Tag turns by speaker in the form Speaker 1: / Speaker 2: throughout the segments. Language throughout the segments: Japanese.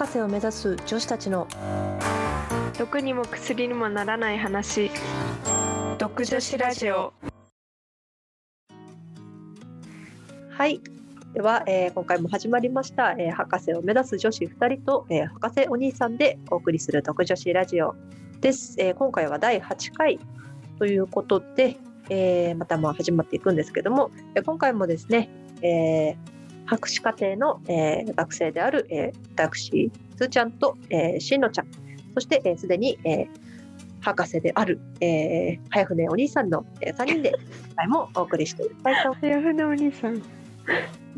Speaker 1: 博士を目指す女子たちの
Speaker 2: 毒にも薬にもならない話毒女子ラジオ
Speaker 3: はい。では、えー今回も始まりました、えー博士を目指す女子2人と、えー博士お兄さんでお送りする独女子ラジオです。えー今回は第8回ということで、えーまたまあ始まっていくんですけども、えー今回もですね、えー博士課程の、えー学生である、えー私、つーちゃんと、えーしんのちゃん、そしてえーすで、に、えー博士である、えー、早船お兄さんの、え3人で今回もお送りしていきたいと。
Speaker 2: 早船お兄さん。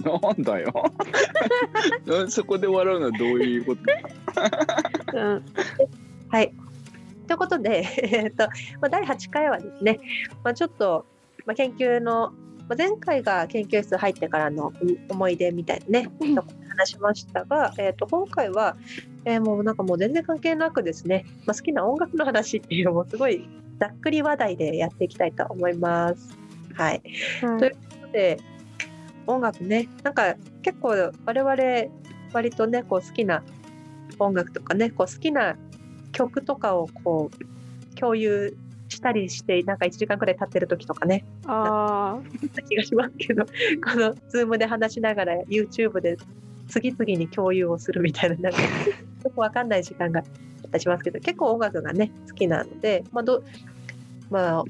Speaker 4: なんだよ。そこで笑うのはどういうこと？
Speaker 2: うん。
Speaker 3: はい。ということで、えっとまあ、第8回はですね、まあ、ちょっと、まあ、研究の、まあ、前回が研究室入ってからの思い出みたいなね、話しましたが、えっと今回は、えーもうなんかもう全然関係なくですね、まあ、好きな音楽の話っていうのもすごいざっくり話題でやっていきたいと思います。はい。ということで音楽ねなんか結構我々割とねこう好きな音楽とかねこう好きな曲とかをこう共有したりしてなんか1時間くらい経ってる時とかね
Speaker 2: あ
Speaker 3: な気がしますけど この Zoom で話しながら YouTube で次々に共有をするみたいななんかよくわかんない時間があったりしますけど結構音楽がね好きなので、まあどまあ、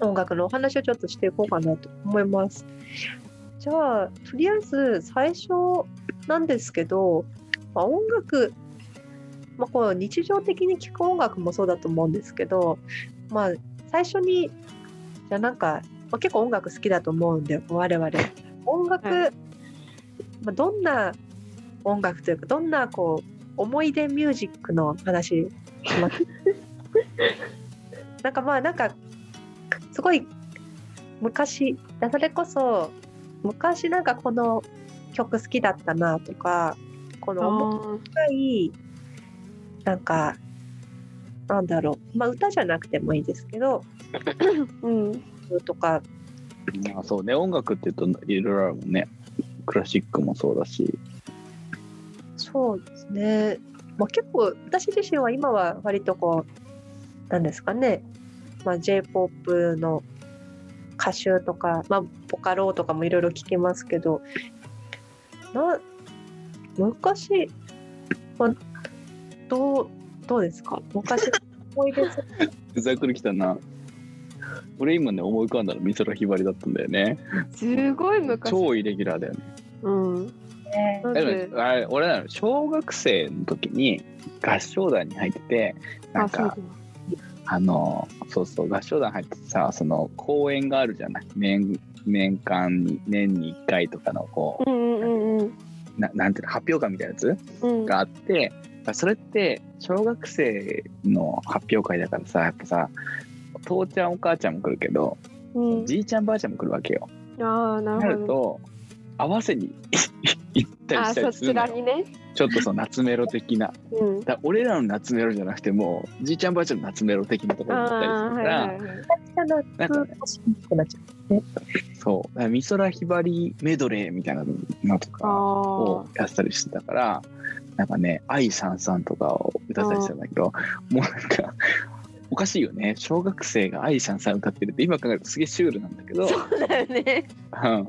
Speaker 3: 音楽のお話をちょっとしていこうかなと思います。じゃあとりあえず最初なんですけど、まあ、音楽、まあ、こう日常的に聴く音楽もそうだと思うんですけど、まあ、最初にじゃあなんか、まあ、結構音楽好きだと思うんで我々。音楽、
Speaker 2: は
Speaker 3: まあ、どんな音楽というかどんなこう思い出ミュージックの話します？なんかまあなんかすごい昔それこそ昔なんかこの曲好きだったなとかこ
Speaker 2: ー。
Speaker 3: の思
Speaker 2: あ
Speaker 3: 深いなんかなんだろう。まあ歌じゃなくてもいいですけど。
Speaker 2: ーうん。
Speaker 3: とか。
Speaker 4: まあそうね、音楽って言うといろいろあるもんね。クラシックもそうだし。
Speaker 3: そうですね、まあ、結構私自身は今は割とこうなんですかね、まあ、j p o p の歌手とか、まあ、ボカロとかもいろいろ聞きますけど。な昔はどうどうですか？昔思い出す。
Speaker 4: ざっくりきたな。俺今ね、思い浮かんだの美空ひばりだったんだよね。
Speaker 2: すごい昔。
Speaker 4: 超イレギュラーだよね。
Speaker 2: うん。
Speaker 4: で
Speaker 2: ぜ
Speaker 4: もあれ俺らの小学生の時に合唱団に入ってて、なんか、あの、そうそう、合唱団入っててさ、その公演があるじゃない？年年間に、年に1回とかのこう、
Speaker 2: うんうんうん。
Speaker 4: ななんていうの、発表会みたいなやつ
Speaker 2: うん。
Speaker 4: があって、それって小学生の発表会だからさやっぱさお父ちゃんお母ちゃんも来るけど、
Speaker 2: うん。
Speaker 4: じいちゃんばあちゃんも来るわけよ。
Speaker 2: ああな
Speaker 4: な
Speaker 2: るほど
Speaker 4: ると合わせに 行ったり
Speaker 2: あ
Speaker 4: したりするの
Speaker 2: ね。
Speaker 4: ちょっとその夏メロ的な。
Speaker 2: うん。
Speaker 4: だ俺らの夏メロじゃなくてもじいちゃんばあちゃんの夏メロ的なところに行ったりするから、
Speaker 2: はいはい
Speaker 4: なんかね
Speaker 3: くなっちゃう
Speaker 4: そう美空ひばりメドレーみたいなのとかを
Speaker 2: あ
Speaker 4: やってたりしてたからなんかね「愛さんさん」とかを歌ったりしてたんだけどもうなんかおかしいよね。小学生が「愛さんさん」歌ってるって今考えるとすげえシュールなんだけど、
Speaker 2: あそうだよね。
Speaker 4: うん、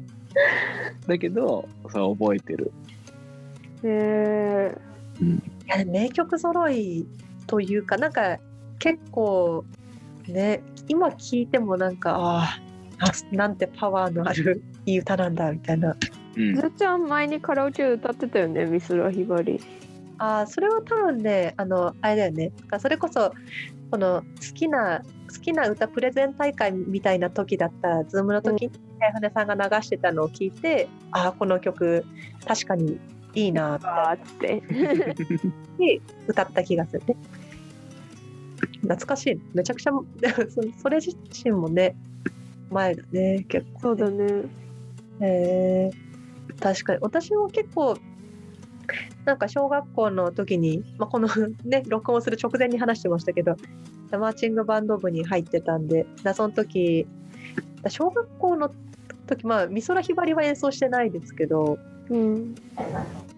Speaker 4: だけどそう覚えてる。
Speaker 2: へえ
Speaker 4: うん。
Speaker 3: いや名曲揃いというかなんか結構ね今聞いてもなんかああなんてパワーのあるいい歌なんだみたいな
Speaker 4: うん。
Speaker 2: ずっちゃん前にカラオケ歌ってたよね美空ひばり
Speaker 3: あーそれは多分ねあのあれだよね。それこそこの好きな好きな歌プレゼン大会みたいな時だったズームの時に早船さんが流してたのを聞いてああこの曲確かにいいなって。歌った気がするね。懐かしい。めちゃくちゃ そそれ自身もね前だね結構。
Speaker 2: そうだね。
Speaker 3: へえ確かに。私も結構なんか小学校の時に、まあ、この ね録音する直前に話してましたけどマーチングバンド部に入ってたんでだその時小学校の時まあ美空ひばりは演奏してないですけど
Speaker 2: うん、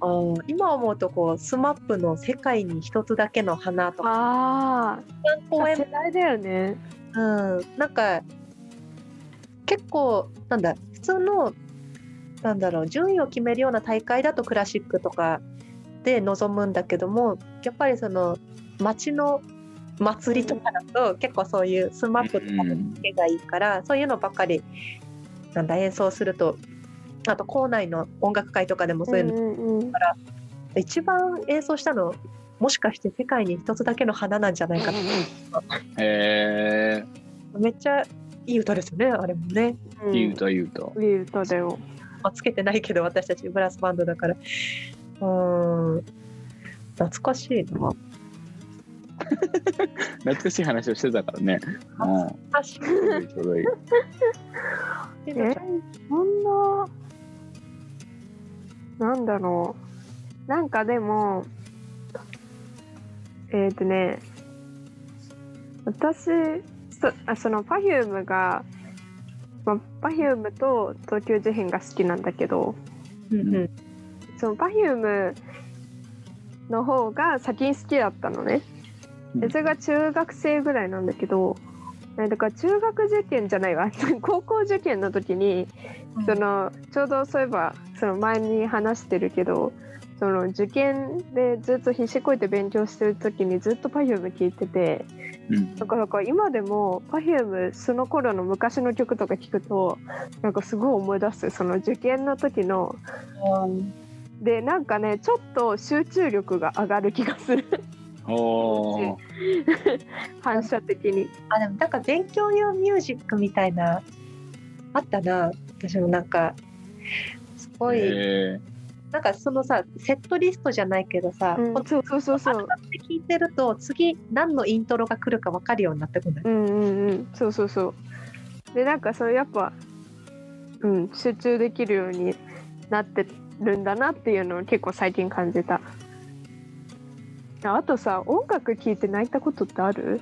Speaker 3: あー今思うとこう SMAP の「世界に一つだけの花」とか
Speaker 2: あ
Speaker 3: 公演
Speaker 2: あ世代だよね。
Speaker 3: うん、なんか結構なんだ普通のなんだろう順位を決めるような大会だとクラシックとかで臨むんだけどもやっぱりその街の祭りとかだと結構そういうスマップとかの手がいいから、そういうのばっかりなんだ演奏するとあと校内の音楽会とかでもそういうの、
Speaker 2: んうんうん。
Speaker 3: 一番演奏したのもしかして世界に一つだけの花なんじゃないかな
Speaker 4: へえ
Speaker 3: めっちゃいい歌ですよねあれもね。
Speaker 2: うん。
Speaker 4: 言うと言うと
Speaker 2: いい歌だよ。
Speaker 3: まあ、つけてないけど私たちブラスバンドだから。うーん。懐かしいな。
Speaker 4: 懐かしい話をしてたからね。うん
Speaker 3: 懐かしい。
Speaker 4: ちょうどいいちょうどいい
Speaker 2: え？そんななんだろう。なんかでもえっ、とね私そあその Perfume が、まあ、Perfume と東京事変が好きなんだけど
Speaker 3: うんうん。
Speaker 2: その Perfume の方が先に好きだったのね。でそれが中学生ぐらいなんだけどえだから中学受験じゃないわ。高校受験の時にそのちょうどそういえばその前に話してるけどその受験でずっと必死こいて勉強してる時にずっと Perfume 聴いてて
Speaker 4: うん。
Speaker 2: だからか今でも Perfume その頃の昔の曲とか聴くとなんかすごい思い出す。その受験の時の。でなんかねちょっと集中力が上がる気がする。反射的に。
Speaker 3: あでもなんか勉強用ミュージックみたいなあったな。私もなんかすごい、
Speaker 4: へ
Speaker 3: なんかそのさセットリストじゃないけどさ、
Speaker 2: うんそうそうそうそう。
Speaker 3: って聞いてると次何のイントロが来るか分かるようになってくる
Speaker 2: うんうんうんそうそうそう。でなんかそれやっぱうん集中できるようになってるんだなっていうのを結構最近感じた。ああとさ音楽聴いて泣いたことってある？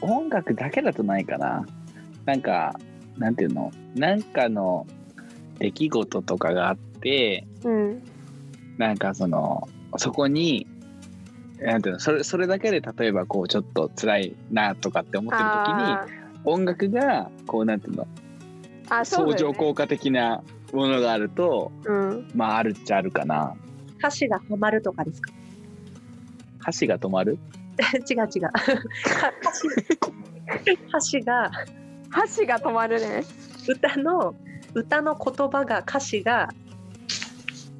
Speaker 4: 音楽だけだとないかななんかなんていうの？なんかの出来事とかがあって
Speaker 2: うん
Speaker 4: なんかそのそこになんていうのそれそれだけで例えばこうちょっと辛いなとかって思ってる時に
Speaker 2: あ
Speaker 4: 音楽がこうなんていうの
Speaker 2: ーあそう
Speaker 4: 相乗効果的なものがあると
Speaker 2: うん。
Speaker 4: まああるっちゃあるかな。
Speaker 3: 歌詞がハマるとかですか？
Speaker 4: 歌詞が止まる？
Speaker 3: 違う違う。か歌詞 歌詞が
Speaker 2: 箸が止まるね。
Speaker 3: 歌の歌の言葉が歌詞が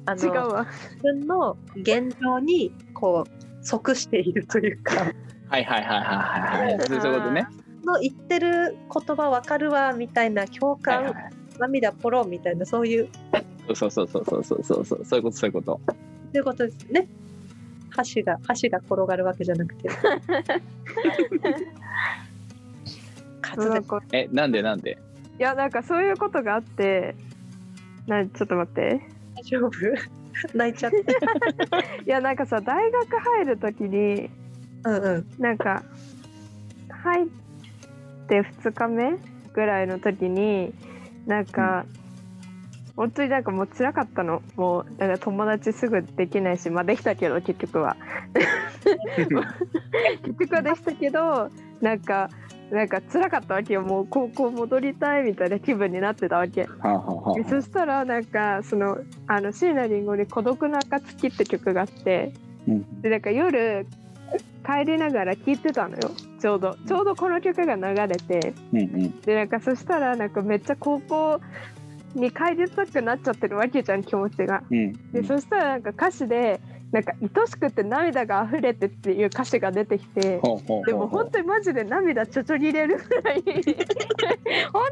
Speaker 3: あ
Speaker 2: 違う
Speaker 3: の
Speaker 2: わ。
Speaker 3: 自分の現状にこう即しているというか。
Speaker 4: はいはいはいはいはいはい。そうそういうことね。
Speaker 3: の言ってる言葉わかるわみたいな共
Speaker 4: はい
Speaker 3: 感、
Speaker 4: はい。
Speaker 3: 涙ポロみたいなそういう。
Speaker 4: そうそうそうそうそうそうそう。そういうことそういうこと。
Speaker 3: ということですね。箸が箸が転がるわけじゃなくて。
Speaker 4: えなんでなんで？
Speaker 2: いやなんかそういうことがあってなちょっと待って
Speaker 3: 大丈夫？泣いちゃって。
Speaker 2: いやなんかさ大学入る時に
Speaker 3: うんうん。
Speaker 2: なんか入って2日目ぐらいの時になんか、本当になんかもう辛かったのもうだから友達すぐできないしまあできたけど結局は 結局はできたけどなんかなんか辛かったわけよ。もう高校戻りたいみたいな気分になってたわけ。
Speaker 4: はあはあ
Speaker 2: そしたらなんかそのあの椎名林檎に「孤独な暁」って曲があって
Speaker 4: うん。
Speaker 2: でなんか夜帰りながら聴いてたのよ。ちょうど。ちょうどこの曲が流れて。
Speaker 4: うんうん。
Speaker 2: でなんかそしたらなんかめっちゃ高校に帰りたくなっちゃってるわけじゃん気持ちが。
Speaker 4: うん。
Speaker 2: でそしたらなんか歌詞でなんか愛しくて涙が溢れてっていう歌詞が出てきて。でも本当にマジで涙ちょちょぎれるぐらい本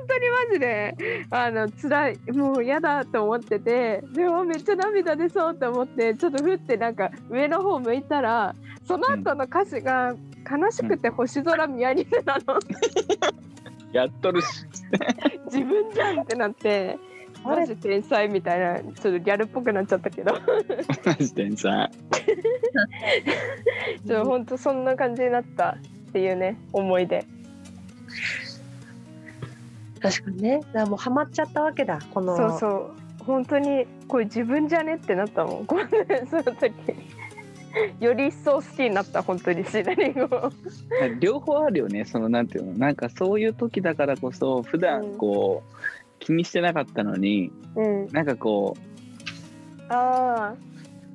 Speaker 2: 当にマジであの辛いもう嫌だと思っててでもめっちゃ涙出そうと思ってちょっとふってなんか上の方向いたらその後の歌詞が悲しくて星空見上げてたの。
Speaker 4: やっとるし。
Speaker 2: 自分じゃんってなってマジ天才みたいなちょっとギャルっぽくなっちゃったけど。
Speaker 4: マジ天才。
Speaker 2: ちょっと本当そんな感じになったっていうね思い出。
Speaker 3: 確かにね。だからもうハマっちゃったわけだ。この。
Speaker 2: そうそう。本当にこれ自分じゃねってなったもん。これその時。より一層好きになった本当にシナリンゴ
Speaker 4: 両方あるよねそのなんていうの。なんかそういう時だからこそ普段こう、気にしてなかったのに
Speaker 2: うん。
Speaker 4: なんかこう
Speaker 2: ああ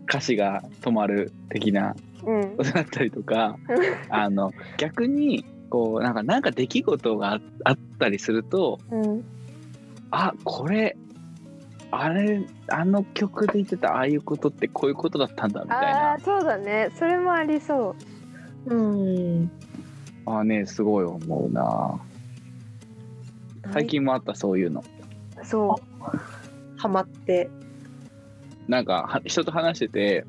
Speaker 4: 歌詞が止まる的な
Speaker 2: うん。
Speaker 4: ことだったりとかあの逆にこうなんかなんか出来事がああったりすると
Speaker 2: うん。
Speaker 4: あこれあれあの曲で言ってたああいうことってこういうことだったんだみたい
Speaker 2: あ
Speaker 4: な。
Speaker 2: あそうだね。それもありそ
Speaker 3: う。ん。
Speaker 4: ああねすごい思うな。最近もあったそういうの
Speaker 2: う。そ
Speaker 3: ハマって、
Speaker 4: なんかは人と話してて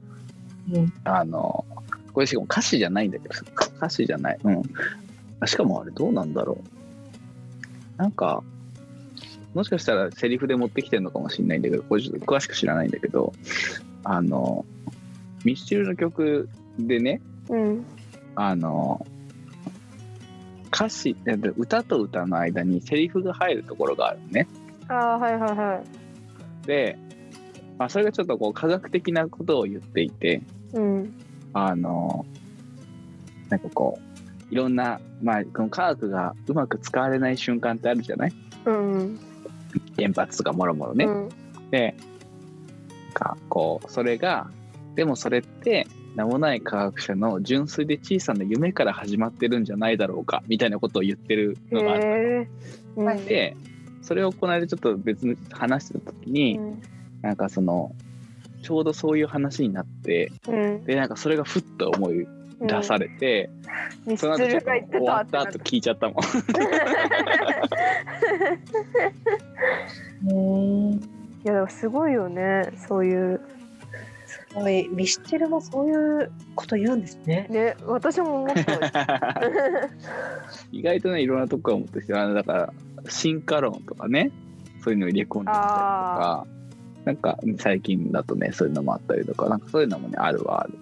Speaker 3: うん、
Speaker 4: あのこれしかも歌詞じゃないんだけど歌詞じゃない。うん。あしかもあれどうなんだろう。なんかもしかしたらセリフで持ってきてるのかもしれないんだけどこれちょっと詳しく知らないんだけどあのミスチルの曲でね
Speaker 2: ううん。
Speaker 4: あの歌詞えっと歌と歌の間にセリフが入るところがあるのね
Speaker 2: ああはいはいはい。
Speaker 4: で、まあ、それがちょっとこう科学的なことを言っていて
Speaker 2: うん。
Speaker 4: あのなんかこういろんな、まあ、この科学がうまく使われない瞬間ってあるじゃない？
Speaker 2: うん。
Speaker 4: 原発とかもろもろね。
Speaker 2: うん。
Speaker 4: でかこうそれがでもそれって名もない科学者の純粋で小さな夢から始まってるんじゃないだろうかみたいなことを言ってるのがある。
Speaker 2: へえうん
Speaker 4: それをこの間ちょっと別に話してた時に、
Speaker 2: うん
Speaker 4: なんかそのちょうどそういう話になって
Speaker 2: うん
Speaker 4: でなんかそれがふっと思い出されて、
Speaker 2: ミス
Speaker 4: その後ちょっと
Speaker 2: チルが言って
Speaker 4: 終わった後聞いちゃったもん。
Speaker 3: う ん
Speaker 2: いやすごいよねそういう
Speaker 3: すごいミスチルもそういうこと言うんですね。
Speaker 2: ね私も思った
Speaker 4: 意外とねいろんなとこから持ってきてだから進化論とかねそういうのを入れ込んできたりとかなんか最近だとねそういうのもあったりとかなんかそういうのもねあるはある。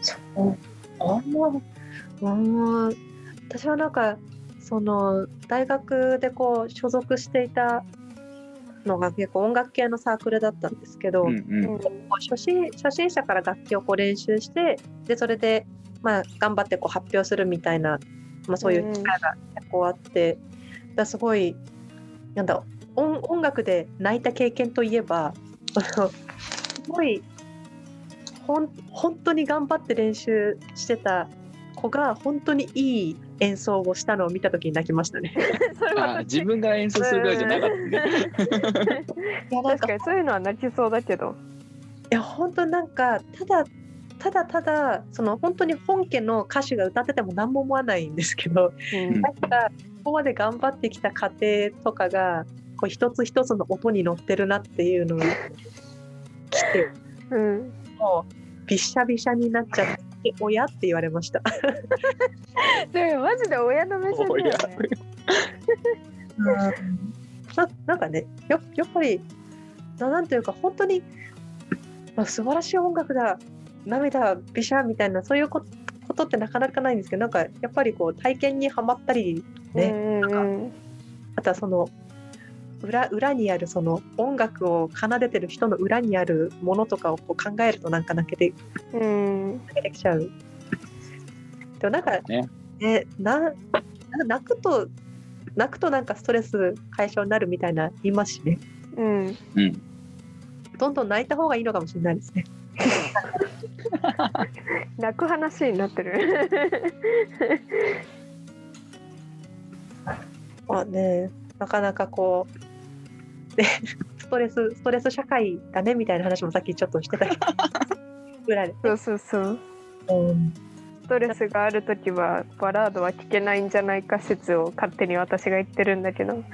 Speaker 3: そう。あんまうん私はなんかその大学でこう所属していたのが結構音楽系のサークルだったんですけど、
Speaker 4: うんうん。
Speaker 3: 初心初心者から楽器をこう練習してでそれで、まあ、頑張ってこう発表するみたいな、まあ、そういう機会が結構あって、だからすごいなんだ音音楽で泣いた経験といえばすごいほん本当に頑張って練習してた子が本当にいい演奏をしたのを見た時に泣きましたね。
Speaker 4: 自分が演奏するぐらいじゃなかったね。
Speaker 3: いやなんか
Speaker 2: 確かにそういうのは泣きそうだけど
Speaker 3: いや本当なんかただただただその本当に本家の歌手が歌ってても何も思わないんですけど
Speaker 2: うん。
Speaker 3: なんかここまで頑張ってきた過程とかがこう一つ一つの音に乗ってるなっていうのが来て
Speaker 2: うん
Speaker 3: もうびっしゃびしゃになっちゃって「親」って言われました。
Speaker 2: でもマジで親の目線だよね。
Speaker 3: ななんかねややっぱりななんていうか本当に、まあ、素晴らしい音楽だ涙びしゃみたいなそういうこことってなかなかないんですけどなんかやっぱりこう体験にはまったりね、
Speaker 2: うんうん
Speaker 3: あとはその裏裏にあるその音楽を奏でてる人の裏にあるものとかをこう考えるとなんか泣けて
Speaker 2: うん
Speaker 3: 泣けてきちゃう。でもなんか
Speaker 4: ね
Speaker 3: ねなな泣くと泣くとなんかストレス解消になるみたいな言いますしね。
Speaker 2: うん
Speaker 4: うん
Speaker 3: どんどん泣いた方がいいのかもしれないですね。
Speaker 2: 泣く話になってる。
Speaker 3: まあね、なかなかこう、でストレス、ストレス社会だねみたいな話もさっきちょっとしてたけど、裏で。
Speaker 2: そうそうそう。
Speaker 3: うん。
Speaker 2: ストレスがある時はバラードは聴けないんじゃないか説を勝手に私が言ってるんだけど。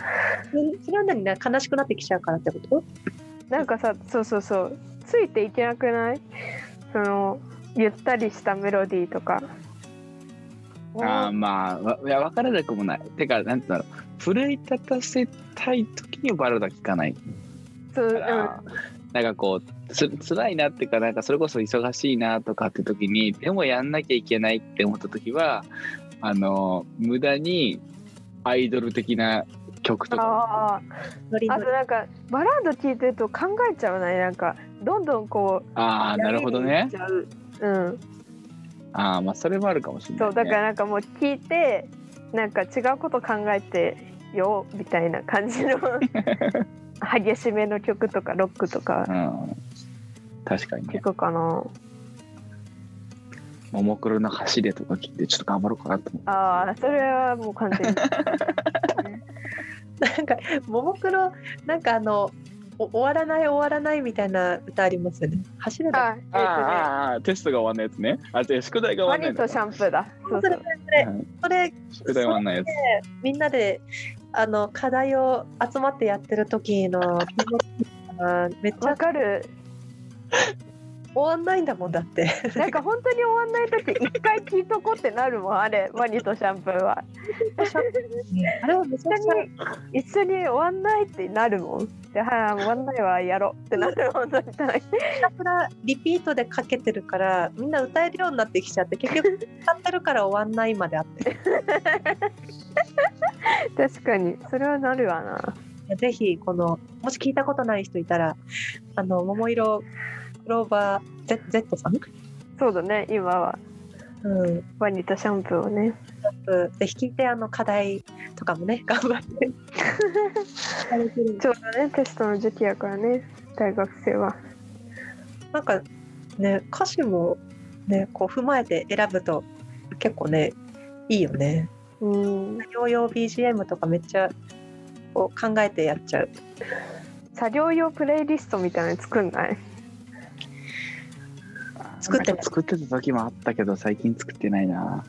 Speaker 3: それは何？ね、悲しくなってきちゃうからってこと？
Speaker 2: なんかさそうそうそうついていけなくない？そのゆったりしたメロディーとか。
Speaker 4: あーまあわいや分からなくもない。てかなんて言うんだろう。奮い立たせたい時にバラードは聴かない。
Speaker 2: そう、うん、
Speaker 4: から、なんかこうつ辛いなっていうかなんかそれこそ忙しいなとかって時にでもやんなきゃいけないって思った時はあの無駄にアイドル的な曲とか。
Speaker 2: ああとなんかバラード聞いてると考えちゃうねなんかどんどんこう
Speaker 4: ああなるほどね。
Speaker 2: うう。ん。
Speaker 4: ああまあそれもあるかもしれない、ね、
Speaker 2: そうだからなんかもう聞いてなんか違うこと考えてよみたいな感じの 激しめの曲とかロックとか。
Speaker 4: うん。確かにね。
Speaker 2: 聞くかな。
Speaker 4: ももクロの走れとか聞いてちょっと頑張ろうかなと思って。
Speaker 2: ああそれはもう完全に。
Speaker 3: なんかももクロなんかあのお終わらない終わらないみたいな歌ありますよね。走れない。
Speaker 2: あえっ
Speaker 4: ああああテストが終わんないやつね。あじゃ宿題が
Speaker 2: と
Speaker 4: 終わんないの
Speaker 2: ねワニとシャンプーだ。そう
Speaker 3: それ
Speaker 2: そう
Speaker 3: それ
Speaker 4: うん
Speaker 3: それ
Speaker 4: 宿題終わんないやつ。
Speaker 3: みんなであの課題を集まってやってる時の気持ちがめっちゃ
Speaker 2: わかる
Speaker 3: 終わんないんだもんだって。
Speaker 2: なんか本当に終わんない時一回聞いとこってなるもんあれワニとシャンプーは。
Speaker 3: あれはめちゃくちゃ
Speaker 2: 一緒に終わんないってなるもん。ではい終わんないわやろうってなるもん絶対。
Speaker 3: ひたすらリピートでかけてるからみんな歌えるようになってきちゃって結局歌ってるから終わんないまであって。
Speaker 2: 確かに。それはなるわな。
Speaker 3: ぜひこのもし聞いたことない人いたらあの桃色クローバー Z, Z さん、
Speaker 2: そうだね。今は。
Speaker 3: うん、
Speaker 2: ワニとシャンプーをね。
Speaker 3: ぜひ聞いてあの課題とかもね 頑張って。
Speaker 2: ちょうどね。テストの時期やからね。大学生は。
Speaker 3: なんかね歌詞もねこう踏まえて選ぶと結構ねいいよね。
Speaker 2: うん。
Speaker 3: 作業用 BGM とかめっちゃこう考えてやっちゃう。
Speaker 2: 作業用プレイリストみたいなの作んない？
Speaker 3: 作って
Speaker 4: 作ってた時もあったけど最近作ってないな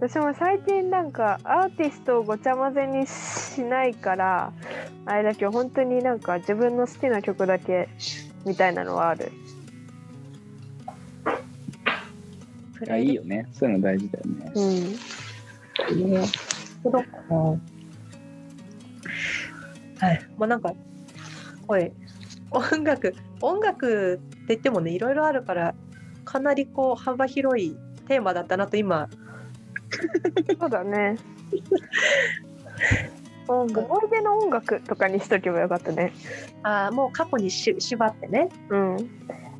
Speaker 2: 私も最近なんかアーティストをごちゃ混ぜにしないからあれだけど本当になんか自分の好きな曲だけみたいなのはある
Speaker 3: プ
Speaker 4: いやいいよねそういうの大事だよね
Speaker 2: うん
Speaker 3: ね。どうかな。はい。まあなんか、これ、音楽、音楽って言ってもね、いろいろあるから、かなりこう幅広いテーマだったなと今、
Speaker 2: そうだね。
Speaker 3: 音楽、
Speaker 2: 思い出の音楽とかにしとけばよかったね。
Speaker 3: あーもう過去にし縛ってね、
Speaker 2: うん。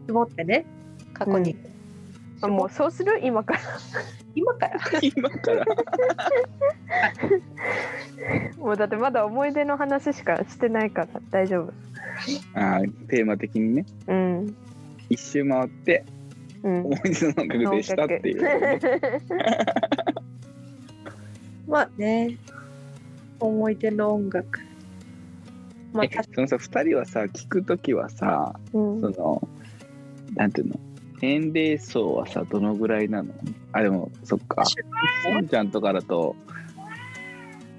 Speaker 3: 絞ってね、過去に。
Speaker 2: あもうそうする？今から。
Speaker 3: 今から？
Speaker 4: 今から。
Speaker 2: もうだってまだ思い出の話しかしてないから大丈夫。
Speaker 4: あーテーマ的にね。
Speaker 2: うん。
Speaker 4: 一周回って。
Speaker 2: うん
Speaker 4: 思い出の音楽でしたっていう、
Speaker 3: まあね、思い出の音楽。まあ、
Speaker 4: えそのさ2人はさ聞く時はさ
Speaker 2: うん。
Speaker 4: そのなんていうの？年齢層はさどのぐらいなの？あでもそっか。しんちゃんとかだと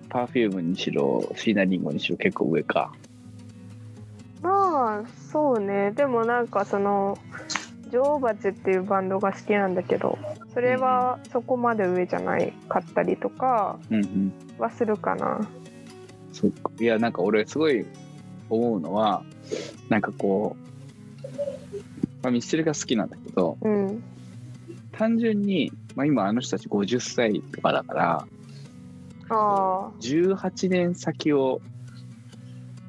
Speaker 4: パフュームにしろシーナリンゴにしろ結構上か。
Speaker 2: まあそうね。でもなんかその女王蜂っていうバンドが好きなんだけどそれはそこまで上じゃないかったりとかはするかな。
Speaker 4: そっか。いやなんか俺すごい思うのはなんかこう、まあ、ミスチルが好きなんだけど
Speaker 2: うん。
Speaker 4: 単純に、まあ、今あの人たち50歳とかだから
Speaker 2: あ
Speaker 4: 18年先を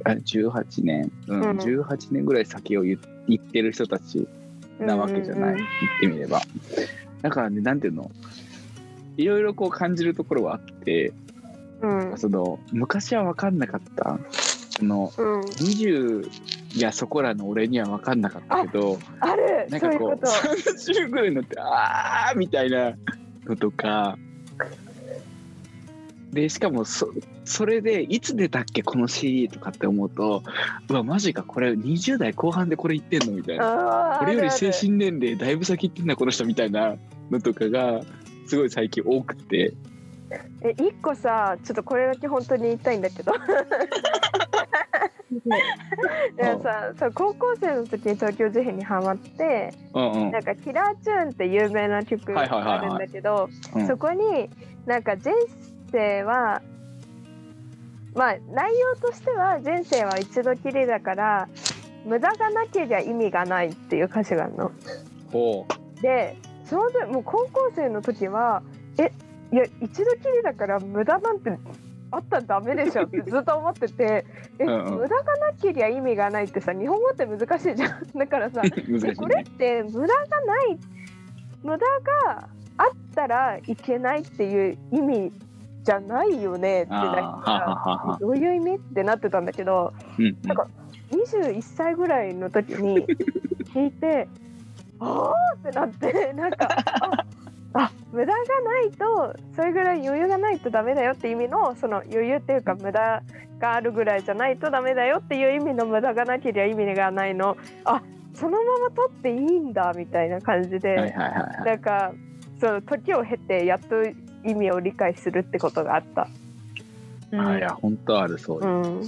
Speaker 4: あ18年、うん。
Speaker 2: うん。
Speaker 4: 18年ぐらい先を言言ってる人たち
Speaker 2: あ
Speaker 4: なわけじゃない、言ってみれば。だからねなんていうの？いろいろこう感じるところはあって
Speaker 2: うん。
Speaker 4: その昔は分かんなかった。その
Speaker 2: うん。
Speaker 4: 20いやそこらの俺には分かんなかったけど
Speaker 2: ある。
Speaker 4: なんかこう
Speaker 2: そういうこと。
Speaker 4: 30ぐらいになってあーみたいなのとか。でしかもそそれでいつ出たっけこの CD とかって思うとうわマジかこれ20代後半でこれ言ってんのみたいな。
Speaker 2: あー
Speaker 4: 俺より精神年齢だいぶ先行ってんだこの人みたいなのとかがすごい最近多くて。
Speaker 2: え一個さちょっとこれだけ本当に言いたいんだけど。でもさそう高校生の時に東京事変にハマって
Speaker 4: うんうん。
Speaker 2: なんかキラーチューンって有名な曲があるんだけど
Speaker 4: うん。
Speaker 2: そこになんか前世はまあ内容としては前世は一度きりだから無駄がなければ意味がないっていう歌詞があるの。
Speaker 4: ほ
Speaker 2: でその時もう高校生の時はえいや一度きりだから無駄なんてあったらダメでしょって ずっと思っててえ、
Speaker 4: うんうん
Speaker 2: 無駄がなけりゃ意味がないってさ日本語って難しいじゃんだからさ
Speaker 4: 難しい
Speaker 2: これっ
Speaker 4: ね。
Speaker 2: て無駄がない無駄があったらいけないっていう意味じゃないよねって
Speaker 4: あ
Speaker 2: な
Speaker 4: あ、はははは。
Speaker 2: どういう意味ってなってたんだけど
Speaker 4: うんうん
Speaker 2: なんか21歳ぐらいの時に 聞いてああってなってなんか ああ無駄がないとそれぐらい余裕がないとダメだよって意味のその余裕っていうか無駄があるぐらいじゃないとダメだよっていう意味の無駄がなければ意味がないのあそのまま取っていいんだみたいな感じで。なんかその時を経てやっと意味を理解するってことがあった。
Speaker 4: あいや、本当あるそう
Speaker 2: う。ん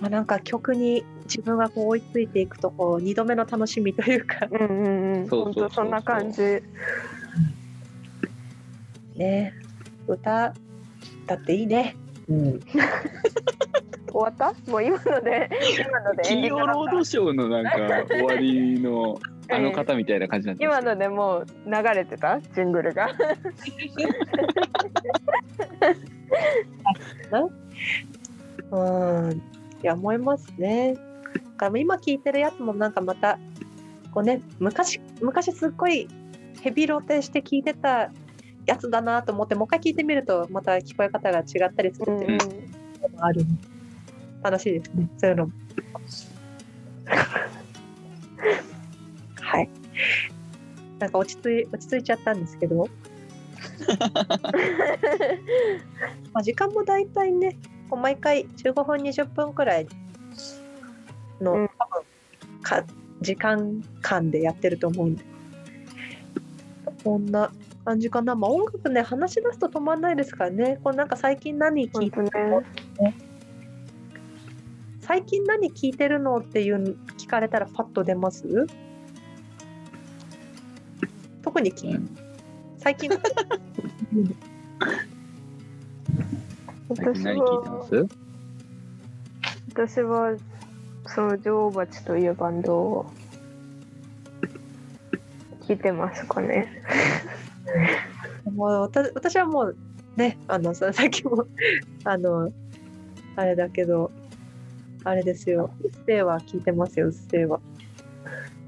Speaker 3: まあ、なんか曲に自分がこう追いついていくとこう2度目の楽しみというか
Speaker 2: うんうんうん、
Speaker 4: そうそうそうそう
Speaker 2: 本当そんな感じ。
Speaker 3: ね歌だっていいね。うん、
Speaker 2: 終わった？もう今ので今ので
Speaker 4: 金曜ロードショーのなんか終わりのあの方みたいな感じなんですよ
Speaker 2: 今のでもう流れてた？ジングルが。
Speaker 3: うん、いや思いますね。だから今聞いてるやつもなんかまたこうね昔昔すっごいヘビロテして聞いてたやつだなと思ってもう一回聞いてみるとまた聞こえ方が違ったりするっていうのもある、楽しいですね。そういうのも。なんか落ち着い落ち着いちゃったんですけど、まあ時間も大体ね、こう毎回15分20分くらいの、
Speaker 2: うん
Speaker 3: 多分か時間間でやってると思うんで、こんな感じかな。まあ音楽ね話し出すと止まんないですからね。こうなんか最近何聞いて
Speaker 2: 本当ね。
Speaker 3: 最近何聞いてるのっていう聞かれたらパッと出ます？特に最近。
Speaker 4: 最近何聞いてます？
Speaker 2: 私はその女王蜂というバンドを。聞いてますかね。
Speaker 3: もう私はもうねあのささっきもあのあれだけどあれですよ「うっせぇわ」聞いてますよ「うっせぇわ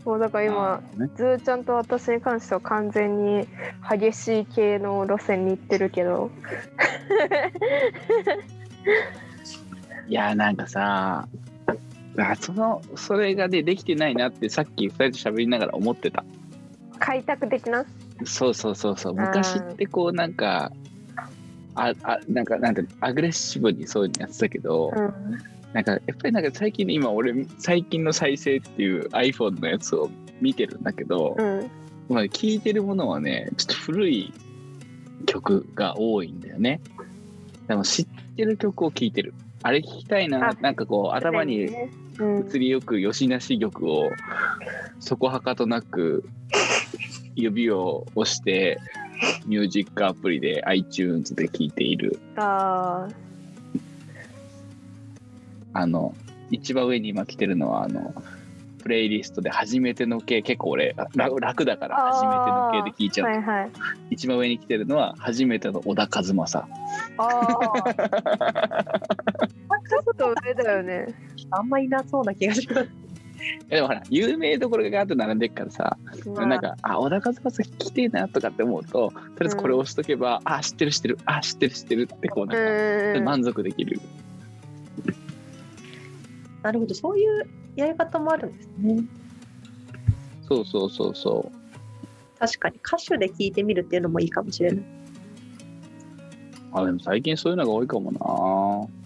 Speaker 2: もうだから今
Speaker 4: ね
Speaker 2: ずーちゃんと私に関しては完全に激しい系の路線に行ってるけど。
Speaker 4: いやなんかさあそのそれがねできてないなってさっき2人と喋りながら思ってた
Speaker 2: 開拓的な？
Speaker 4: そうそうそうそう昔ってこうなんかああなんかなんてアグレッシブにそういうのやってたけど、
Speaker 2: うん。
Speaker 4: なんかやっぱりなんか最近今俺最近の再生っていう iPhone のやつを見てるんだけど、
Speaker 2: うん。
Speaker 4: まあ、聴いてるものはねちょっと古い曲が多いんだよね。でも知ってる曲を聴いてる。あれ聴きたいな。
Speaker 2: あ
Speaker 4: なんかこう頭に
Speaker 2: うん。
Speaker 4: 移りよく吉なし曲をそこはかとなく指を押してミュージックアプリで iTunes で聴いている。
Speaker 2: あ
Speaker 4: あの一番上に今来てるのはあのプレイリストで初めての系結構俺楽楽だから初めての系で聴いち
Speaker 2: あ。
Speaker 4: ゃう、
Speaker 2: はいはい。
Speaker 4: 一番上に来てるのは初めての小田和正
Speaker 2: ああ。ちょっと上だよね。
Speaker 3: あんまいなそうな気がします
Speaker 4: でもほら有名どころがガーッと並んでるからさ、
Speaker 2: まあ
Speaker 4: なんかあ小田和正来てえなとかって思うととりあえずこれを押しとけば、あ知ってる知ってるあ知ってる知ってるってこうなんか、
Speaker 2: うん。
Speaker 4: 満足できる
Speaker 3: なるほど。そういうやり方もあるんですね。
Speaker 4: そうそうそうそ
Speaker 3: 確かに歌手で聞いてみるっていうのもいいかもしれない。う
Speaker 4: あでも最近そういうのが多いかもな。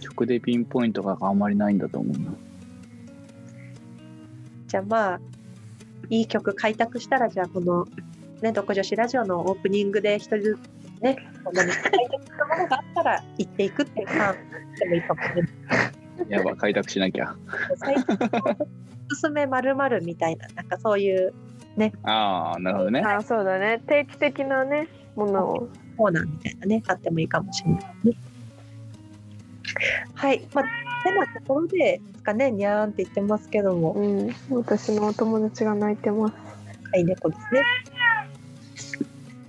Speaker 4: 曲でピンポイントがあんまりないんだと思うな。
Speaker 3: じゃあまあいい曲開拓したらじゃあこのね独女子ラジオのオープニングで一人ずつねこんなに開拓したものがあったら行っていくっていう感でもいいかもしれない
Speaker 4: やば開拓しなきゃ
Speaker 3: 最近おすすめまるまるみたいななんかそういう
Speaker 4: ああなるほどね
Speaker 2: あそうだね。定期的なね、ものを。
Speaker 3: コーナーみたいなねあってもいいかもしれないねはいまあてなところでですかねにゃーんって言ってますけども
Speaker 2: うん。私のお友達が泣いてます。
Speaker 3: はい猫ですね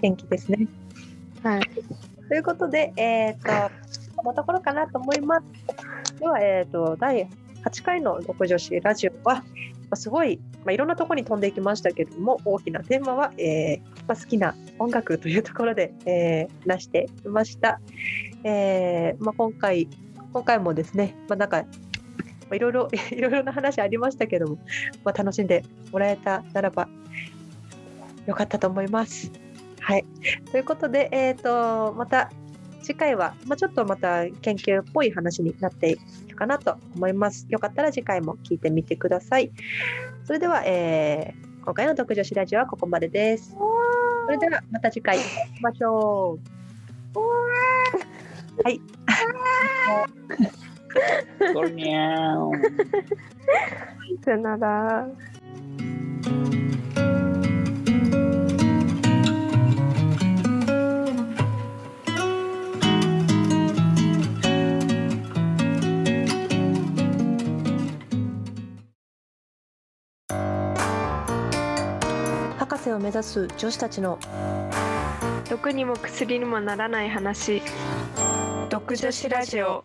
Speaker 3: 元気ですね。
Speaker 2: はい。
Speaker 3: ということで、えっ、と、このところかなと思います。では、えっ、と、第8回の独女子ラジオは、ますごい、まあ、いろんなところに飛んでいきましたけれども、大きなテーマは、えーまあ、好きな音楽というところで、えー話してみました。えーまあ、今回、今回もですね、ま、なんか、まあいろいろ、いろいろな話ありましたけども、ま、楽しんでもらえたならば、よかったと思います。はい。ということで、えっ、と、また次回は、まあ、ちょっとまた研究っぽい話になっていくかなと思います。よかったら次回も聞いてみてください。それでは、えー今回の独女子ラジオはここまでです。それではまた次回お会いしましょう。はい。
Speaker 2: さよなら。
Speaker 1: 目指す女子たちの
Speaker 2: 毒にも薬にもならない話。毒女子ラジオ。